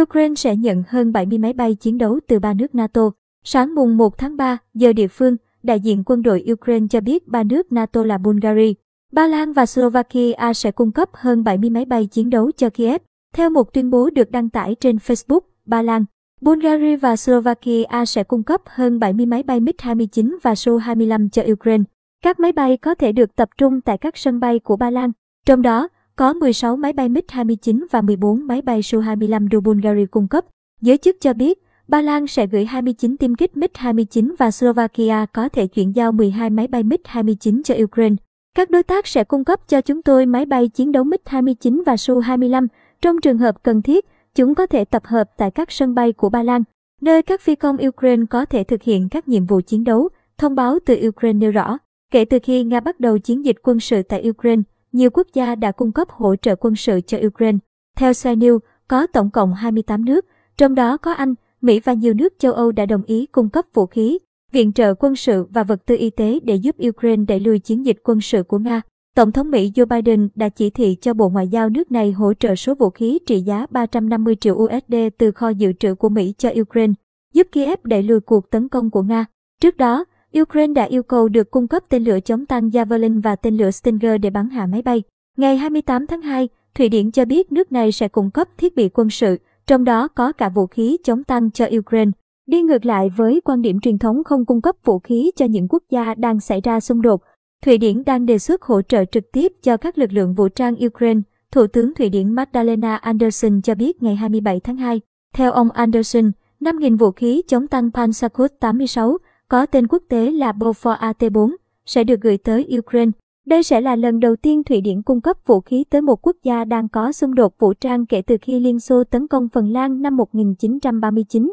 Ukraine sẽ nhận hơn 70 máy bay chiến đấu từ ba nước NATO. Sáng mùng 1 tháng 3, giờ địa phương, đại diện quân đội Ukraine cho biết ba nước NATO là Bulgaria, Ba Lan và Slovakia sẽ cung cấp hơn 70 máy bay chiến đấu cho Kiev. Theo một tuyên bố được đăng tải trên Facebook, Ba Lan, Bulgaria và Slovakia sẽ cung cấp hơn 70 máy bay MiG-29 và Su-25 cho Ukraine. Các máy bay có thể được tập trung tại các sân bay của Ba Lan, trong đó có 16 máy bay MiG-29 và 14 máy bay Su-25 do Bulgaria cung cấp. Giới chức cho biết, Ba Lan sẽ gửi 29 tiêm kích MiG-29 và Slovakia có thể chuyển giao 12 máy bay MiG-29 cho Ukraine. Các đối tác sẽ cung cấp cho chúng tôi máy bay chiến đấu MiG-29 và Su-25. Trong trường hợp cần thiết, chúng có thể tập hợp tại các sân bay của Ba Lan, nơi các phi công Ukraine có thể thực hiện các nhiệm vụ chiến đấu, thông báo từ Ukraine nêu rõ. Kể từ khi Nga bắt đầu chiến dịch quân sự tại Ukraine, nhiều quốc gia đã cung cấp hỗ trợ quân sự cho Ukraine. Theo Sky News, có tổng cộng 28 nước, trong đó có Anh, Mỹ và nhiều nước châu Âu đã đồng ý cung cấp vũ khí, viện trợ quân sự và vật tư y tế để giúp Ukraine đẩy lùi chiến dịch quân sự của Nga. Tổng thống Mỹ Joe Biden đã chỉ thị cho Bộ Ngoại giao nước này hỗ trợ số vũ khí trị giá 350 triệu USD từ kho dự trữ của Mỹ cho Ukraine, giúp Kiev đẩy lùi cuộc tấn công của Nga. Trước đó, Ukraine đã yêu cầu được cung cấp tên lửa chống tăng Javelin và tên lửa Stinger để bắn hạ máy bay. Ngày 28 tháng 2, Thụy Điển cho biết nước này sẽ cung cấp thiết bị quân sự, trong đó có cả vũ khí chống tăng cho Ukraine. Đi ngược lại với quan điểm truyền thống không cung cấp vũ khí cho những quốc gia đang xảy ra xung đột, Thụy Điển đang đề xuất hỗ trợ trực tiếp cho các lực lượng vũ trang Ukraine. Thủ tướng Thụy Điển Magdalena Andersson cho biết ngày 27 tháng 2. Theo ông Andersson, 5.000 vũ khí chống tăng Panzerkut 86, có tên quốc tế là Bofors AT4, sẽ được gửi tới Ukraine. Đây sẽ là lần đầu tiên Thụy Điển cung cấp vũ khí tới một quốc gia đang có xung đột vũ trang kể từ khi Liên Xô tấn công Phần Lan năm 1939.